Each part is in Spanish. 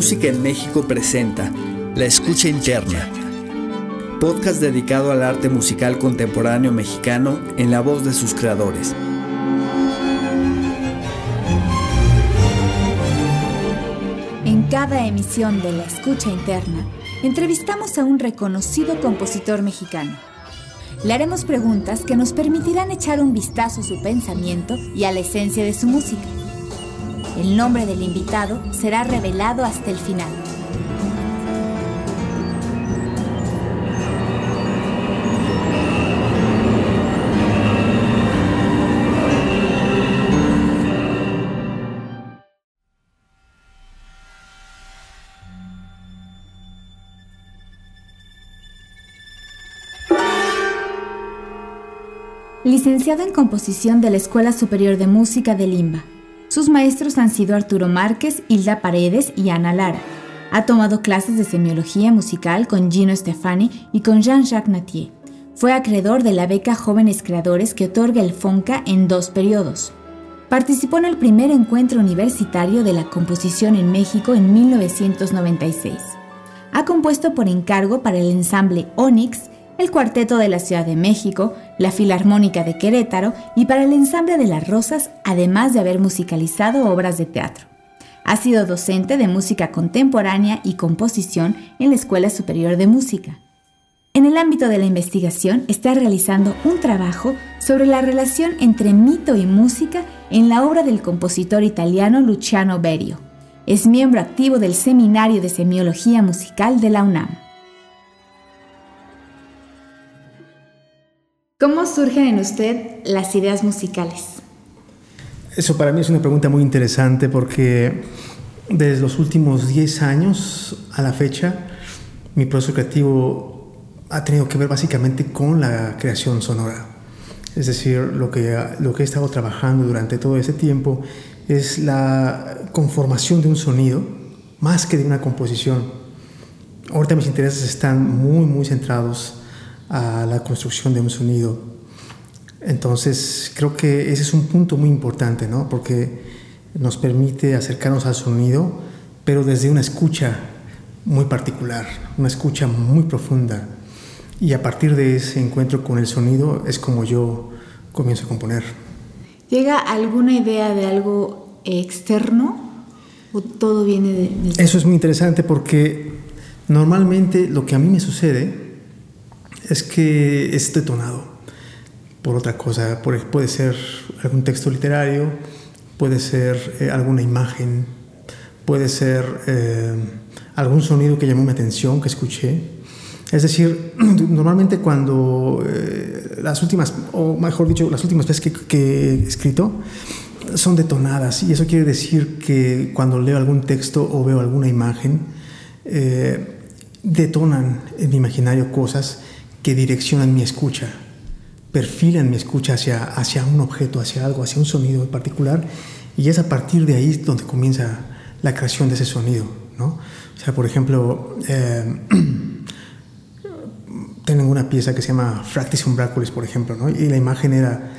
Música en México presenta La Escucha Interna, podcast dedicado al arte musical contemporáneo mexicano en la voz de sus creadores. En cada emisión de La Escucha Interna, entrevistamos a un reconocido compositor mexicano. Le haremos preguntas que nos permitirán echar un vistazo a su pensamiento y a la esencia de su música. El nombre del invitado será revelado hasta el final. Licenciado en composición de la Escuela Superior de Música de Limba. Sus maestros han sido Arturo Márquez, Hilda Paredes y Ana Lara. Ha tomado clases de semiología musical con Gino Stefani y con Jean-Jacques Natier. Fue acreedor de la beca Jóvenes Creadores que otorga el FONCA en dos periodos. Participó en el primer encuentro universitario de la composición en México en 1996. Ha compuesto por encargo para el ensamble Onyx el Cuarteto de la Ciudad de México, la Filarmónica de Querétaro y para el Ensamble de las Rosas, además de haber musicalizado obras de teatro. Ha sido docente de música contemporánea y composición en la Escuela Superior de Música. En el ámbito de la investigación está realizando un trabajo sobre la relación entre mito y música en la obra del compositor italiano Luciano Berio. Es miembro activo del Seminario de Semiología Musical de la UNAM. ¿Cómo surgen en usted las ideas musicales? Eso para mí es una pregunta muy interesante porque desde los últimos 10 años a la fecha, mi proceso creativo ha tenido que ver básicamente con la creación sonora. Es decir, lo que, lo que he estado trabajando durante todo ese tiempo es la conformación de un sonido más que de una composición. Ahorita mis intereses están muy, muy centrados a la construcción de un sonido. Entonces, creo que ese es un punto muy importante, ¿no? Porque nos permite acercarnos al sonido, pero desde una escucha muy particular, una escucha muy profunda. Y a partir de ese encuentro con el sonido es como yo comienzo a componer. ¿Llega alguna idea de algo externo o todo viene de. Eso es muy interesante porque normalmente lo que a mí me sucede es que es detonado por otra cosa. puede ser algún texto literario, puede ser eh, alguna imagen, puede ser eh, algún sonido que llamó mi atención, que escuché. Es decir, normalmente cuando eh, las últimas, o mejor dicho, las últimas veces que, que, he escrito, son detonadas. Y eso quiere decir que cuando leo algún texto o veo alguna imagen, detonan en mi imaginario cosas que direccionan mi escucha, perfilan mi escucha hacia, hacia un objeto, hacia algo, hacia un sonido en particular, y es a partir de ahí donde comienza la creación de ese sonido. ¿no? O sea, por ejemplo, eh, tienen una pieza que se llama Fractis Umbraculis, por ejemplo, ¿no? y la imagen era,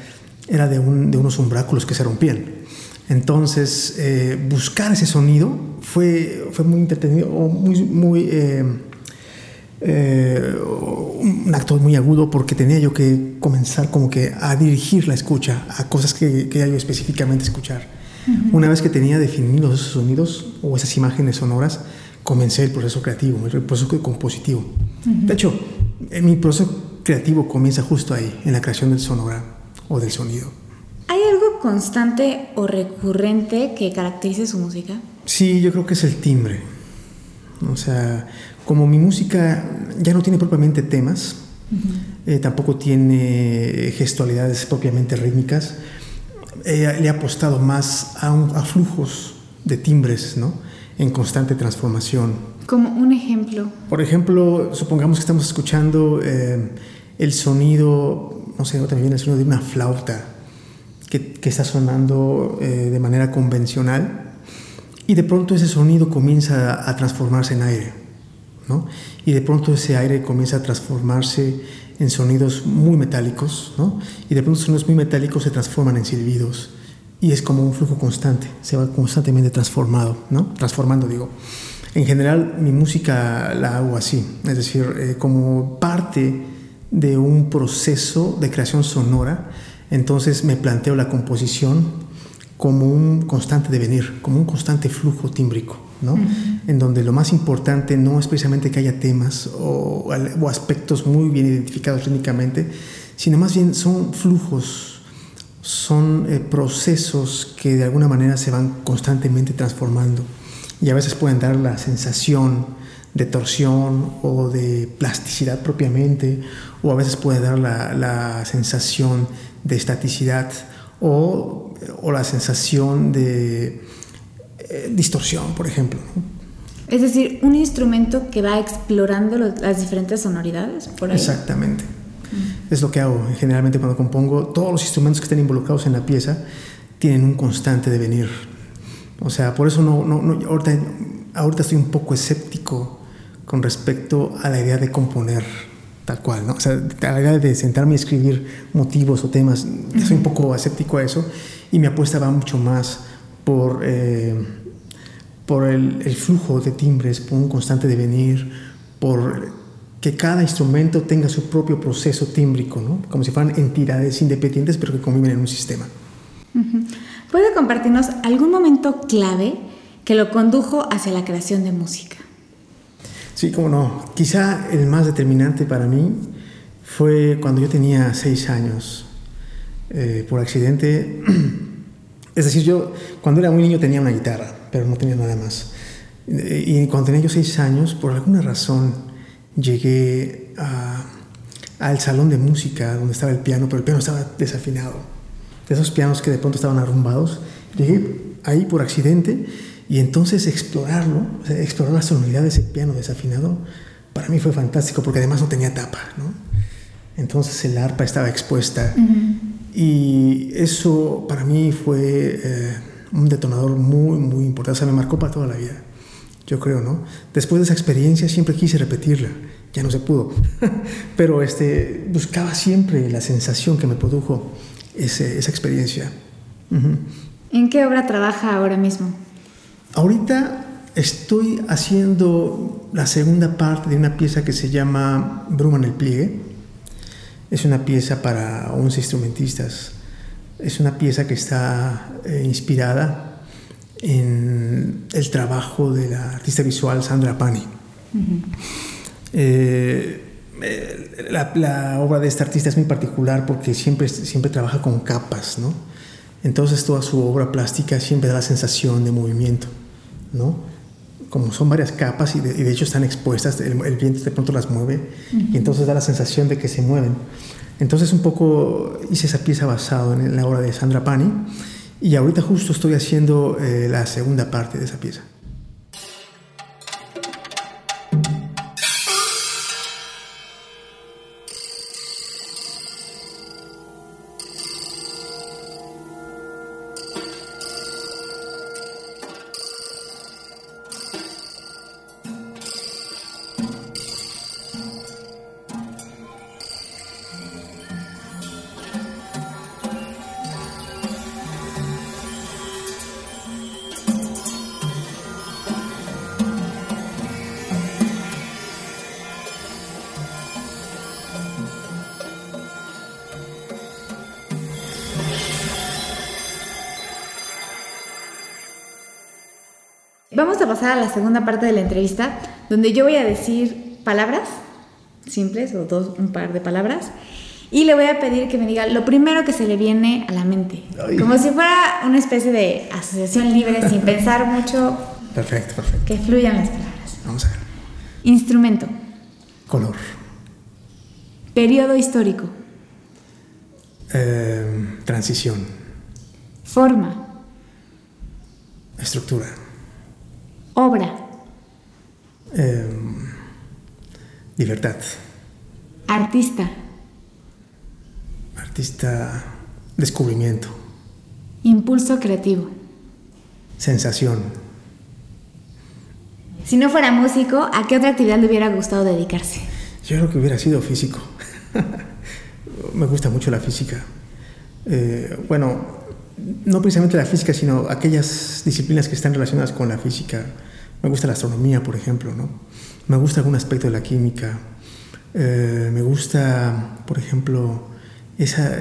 era de, un, de unos umbráculos que se rompían. Entonces, eh, buscar ese sonido fue, fue muy entretenido, o muy, muy eh, eh, un acto muy agudo porque tenía yo que comenzar como que a dirigir la escucha a cosas que quería yo específicamente escuchar. Una vez que tenía definidos esos sonidos o esas imágenes sonoras, comencé el proceso creativo, el proceso compositivo. De hecho, mi proceso creativo comienza justo ahí, en la creación del sonora o del sonido. ¿Hay algo constante o recurrente que caracterice su música? Sí, yo creo que es el timbre. O sea, como mi música ya no tiene propiamente temas, eh, tampoco tiene gestualidades propiamente rítmicas, eh, le he apostado más a, a, flujos de timbres, ¿no? En constante transformación. Como un ejemplo. Por ejemplo, supongamos que estamos escuchando eh, el sonido, no sé, también el sonido de una flauta que, que está sonando de manera convencional y de pronto ese sonido comienza a transformarse en aire. ¿No? Y de pronto ese aire comienza a transformarse en sonidos muy metálicos, ¿no? Y de pronto esos sonidos muy metálicos se transforman en silbidos. Y es como un flujo constante, se va constantemente transformado, ¿no? Transformando, digo. En general, mi música la hago así, es decir, eh, como parte de un proceso de creación sonora, entonces me planteo la composición como un constante devenir, como un constante flujo tímbrico, ¿no? En donde lo más importante no es precisamente que haya temas o, aspectos muy bien identificados rítmicamente, sino más bien son flujos, son eh, procesos que de alguna manera se van constantemente transformando y a veces pueden dar la sensación de torsión o de plasticidad propiamente, o a veces puede dar la, la sensación de estaticidad o, o la sensación de eh, distorsión, por ejemplo. Es decir, un instrumento que va explorando las diferentes sonoridades, por ahí. Exactamente. Es lo que hago generalmente cuando compongo. Todos los instrumentos que estén involucrados en la pieza tienen un constante devenir. O sea, por eso no, no, no ahorita, ahorita estoy un poco escéptico con respecto a la idea de componer tal cual, ¿no? O sea, a la idea de sentarme y escribir motivos o temas, soy un poco escéptico a eso y mi apuesta va mucho más por, eh, por el, el, flujo de timbres, por un constante devenir, por que cada instrumento tenga su propio proceso tímbrico, ¿no? Como si fueran entidades independientes pero que conviven en un sistema. ¿Puede compartirnos algún momento clave que lo condujo hacia la creación de música? Sí, cómo no. Quizá el más determinante para mí fue cuando yo tenía seis años. Eh, por accidente, es decir, yo cuando era muy niño tenía una guitarra, pero no tenía nada más. Y cuando tenía yo seis años, por alguna razón, llegué a, al salón de música donde estaba el piano, pero el piano estaba desafinado. De esos pianos que de pronto estaban arrumbados. Llegué ahí por accidente y entonces explorarlo, o sea, explorar la sonoridad de ese piano desafinado, para mí fue fantástico porque además no tenía tapa, ¿no? Entonces el arpa estaba expuesta uh -huh. y eso para mí fue eh, un detonador muy, muy importante, o sea, me marcó para toda la vida, yo creo, ¿no? Después de esa experiencia siempre quise repetirla, ya no se pudo, pero este, buscaba siempre la sensación que me produjo ese, esa experiencia. Uh -huh. ¿En qué obra trabaja ahora mismo? Ahorita estoy haciendo la segunda parte de una pieza que se llama Bruma en el pliegue. Es una pieza para 11 instrumentistas. Es una pieza que está eh, inspirada en el trabajo de la artista visual Sandra Pani. Uh -huh. eh, la, la, obra de esta artista es muy particular porque siempre, siempre trabaja con capas, ¿no? Entonces toda su obra plástica siempre da la sensación de movimiento, ¿no? Como son varias capas y de, y de hecho están expuestas, el, el, viento de pronto las mueve uh -huh. y entonces da la sensación de que se mueven. Entonces un poco hice esa pieza basado en la obra de Sandra Pani y ahorita justo estoy haciendo eh, la segunda parte de esa pieza. Vamos a pasar a la segunda parte de la entrevista, donde yo voy a decir palabras simples o dos, un par de palabras, y le voy a pedir que me diga lo primero que se le viene a la mente, Ay. como si fuera una especie de asociación libre, sin pensar mucho. Perfecto, perfecto. Que fluyan las palabras. Vamos a ver. Instrumento. Color. Periodo histórico. Eh, transición. Forma. Estructura. Obra. Eh, libertad. Artista. Artista. Descubrimiento. Impulso creativo. Sensación. Si no fuera músico, ¿a qué otra actividad le hubiera gustado dedicarse? Yo creo que hubiera sido físico. Me gusta mucho la física. Eh, bueno, no precisamente la física, sino aquellas disciplinas que están relacionadas con la física, Me gusta la astronomía, por ejemplo, ¿no? Me gusta algún aspecto de la química. Eh, me gusta, por ejemplo, esa...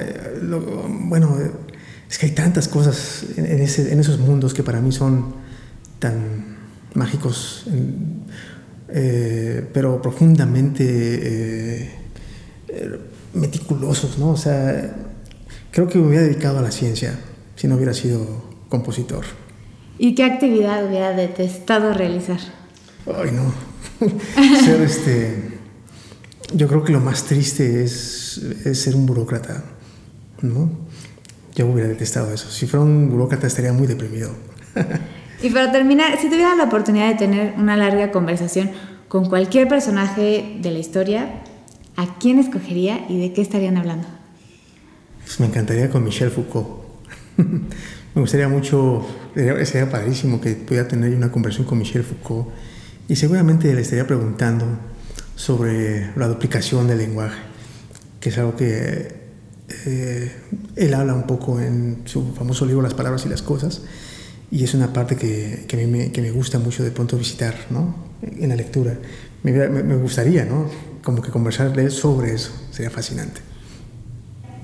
bueno, es que hay tantas cosas en, ese, en, esos mundos que para mí son tan mágicos, eh, pero profundamente eh, meticulosos, ¿no? O sea, creo que me hubiera dedicado a la ciencia si no hubiera sido compositor. ¿Y qué actividad hubiera detestado realizar? Ay, no. ser este. Yo creo que lo más triste es, ser un burócrata, ¿no? Yo hubiera detestado eso. Si fuera un burócrata estaría muy deprimido. y para terminar, si tuviera la oportunidad de tener una larga conversación con cualquier personaje de la historia, ¿a quién escogería y de qué estarían hablando? Pues me encantaría con Michel Foucault. Me gustaría mucho, sería padrísimo que pudiera tener una conversación con Michel Foucault y seguramente le estaría preguntando sobre la duplicación del lenguaje, que es algo que eh, él habla un poco en su famoso libro Las palabras y las cosas, y es una parte que, que, me, que me, gusta mucho de pronto visitar ¿no? en la lectura. Me, me gustaría, ¿no? Como que conversarle sobre eso, sería fascinante.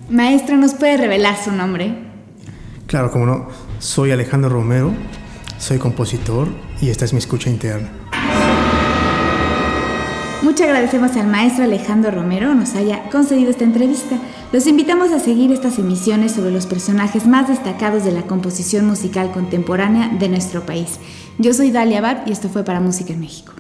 Maestro, ¿nos puede revelar su nombre? Claro, como no, soy Alejandro Romero, soy compositor y esta es mi escucha interna. Muchas agradecemos al maestro Alejandro Romero nos haya concedido esta entrevista. Los invitamos a seguir estas emisiones sobre los personajes más destacados de la composición musical contemporánea de nuestro país. Yo soy Dalia Abad y esto fue para Música en México.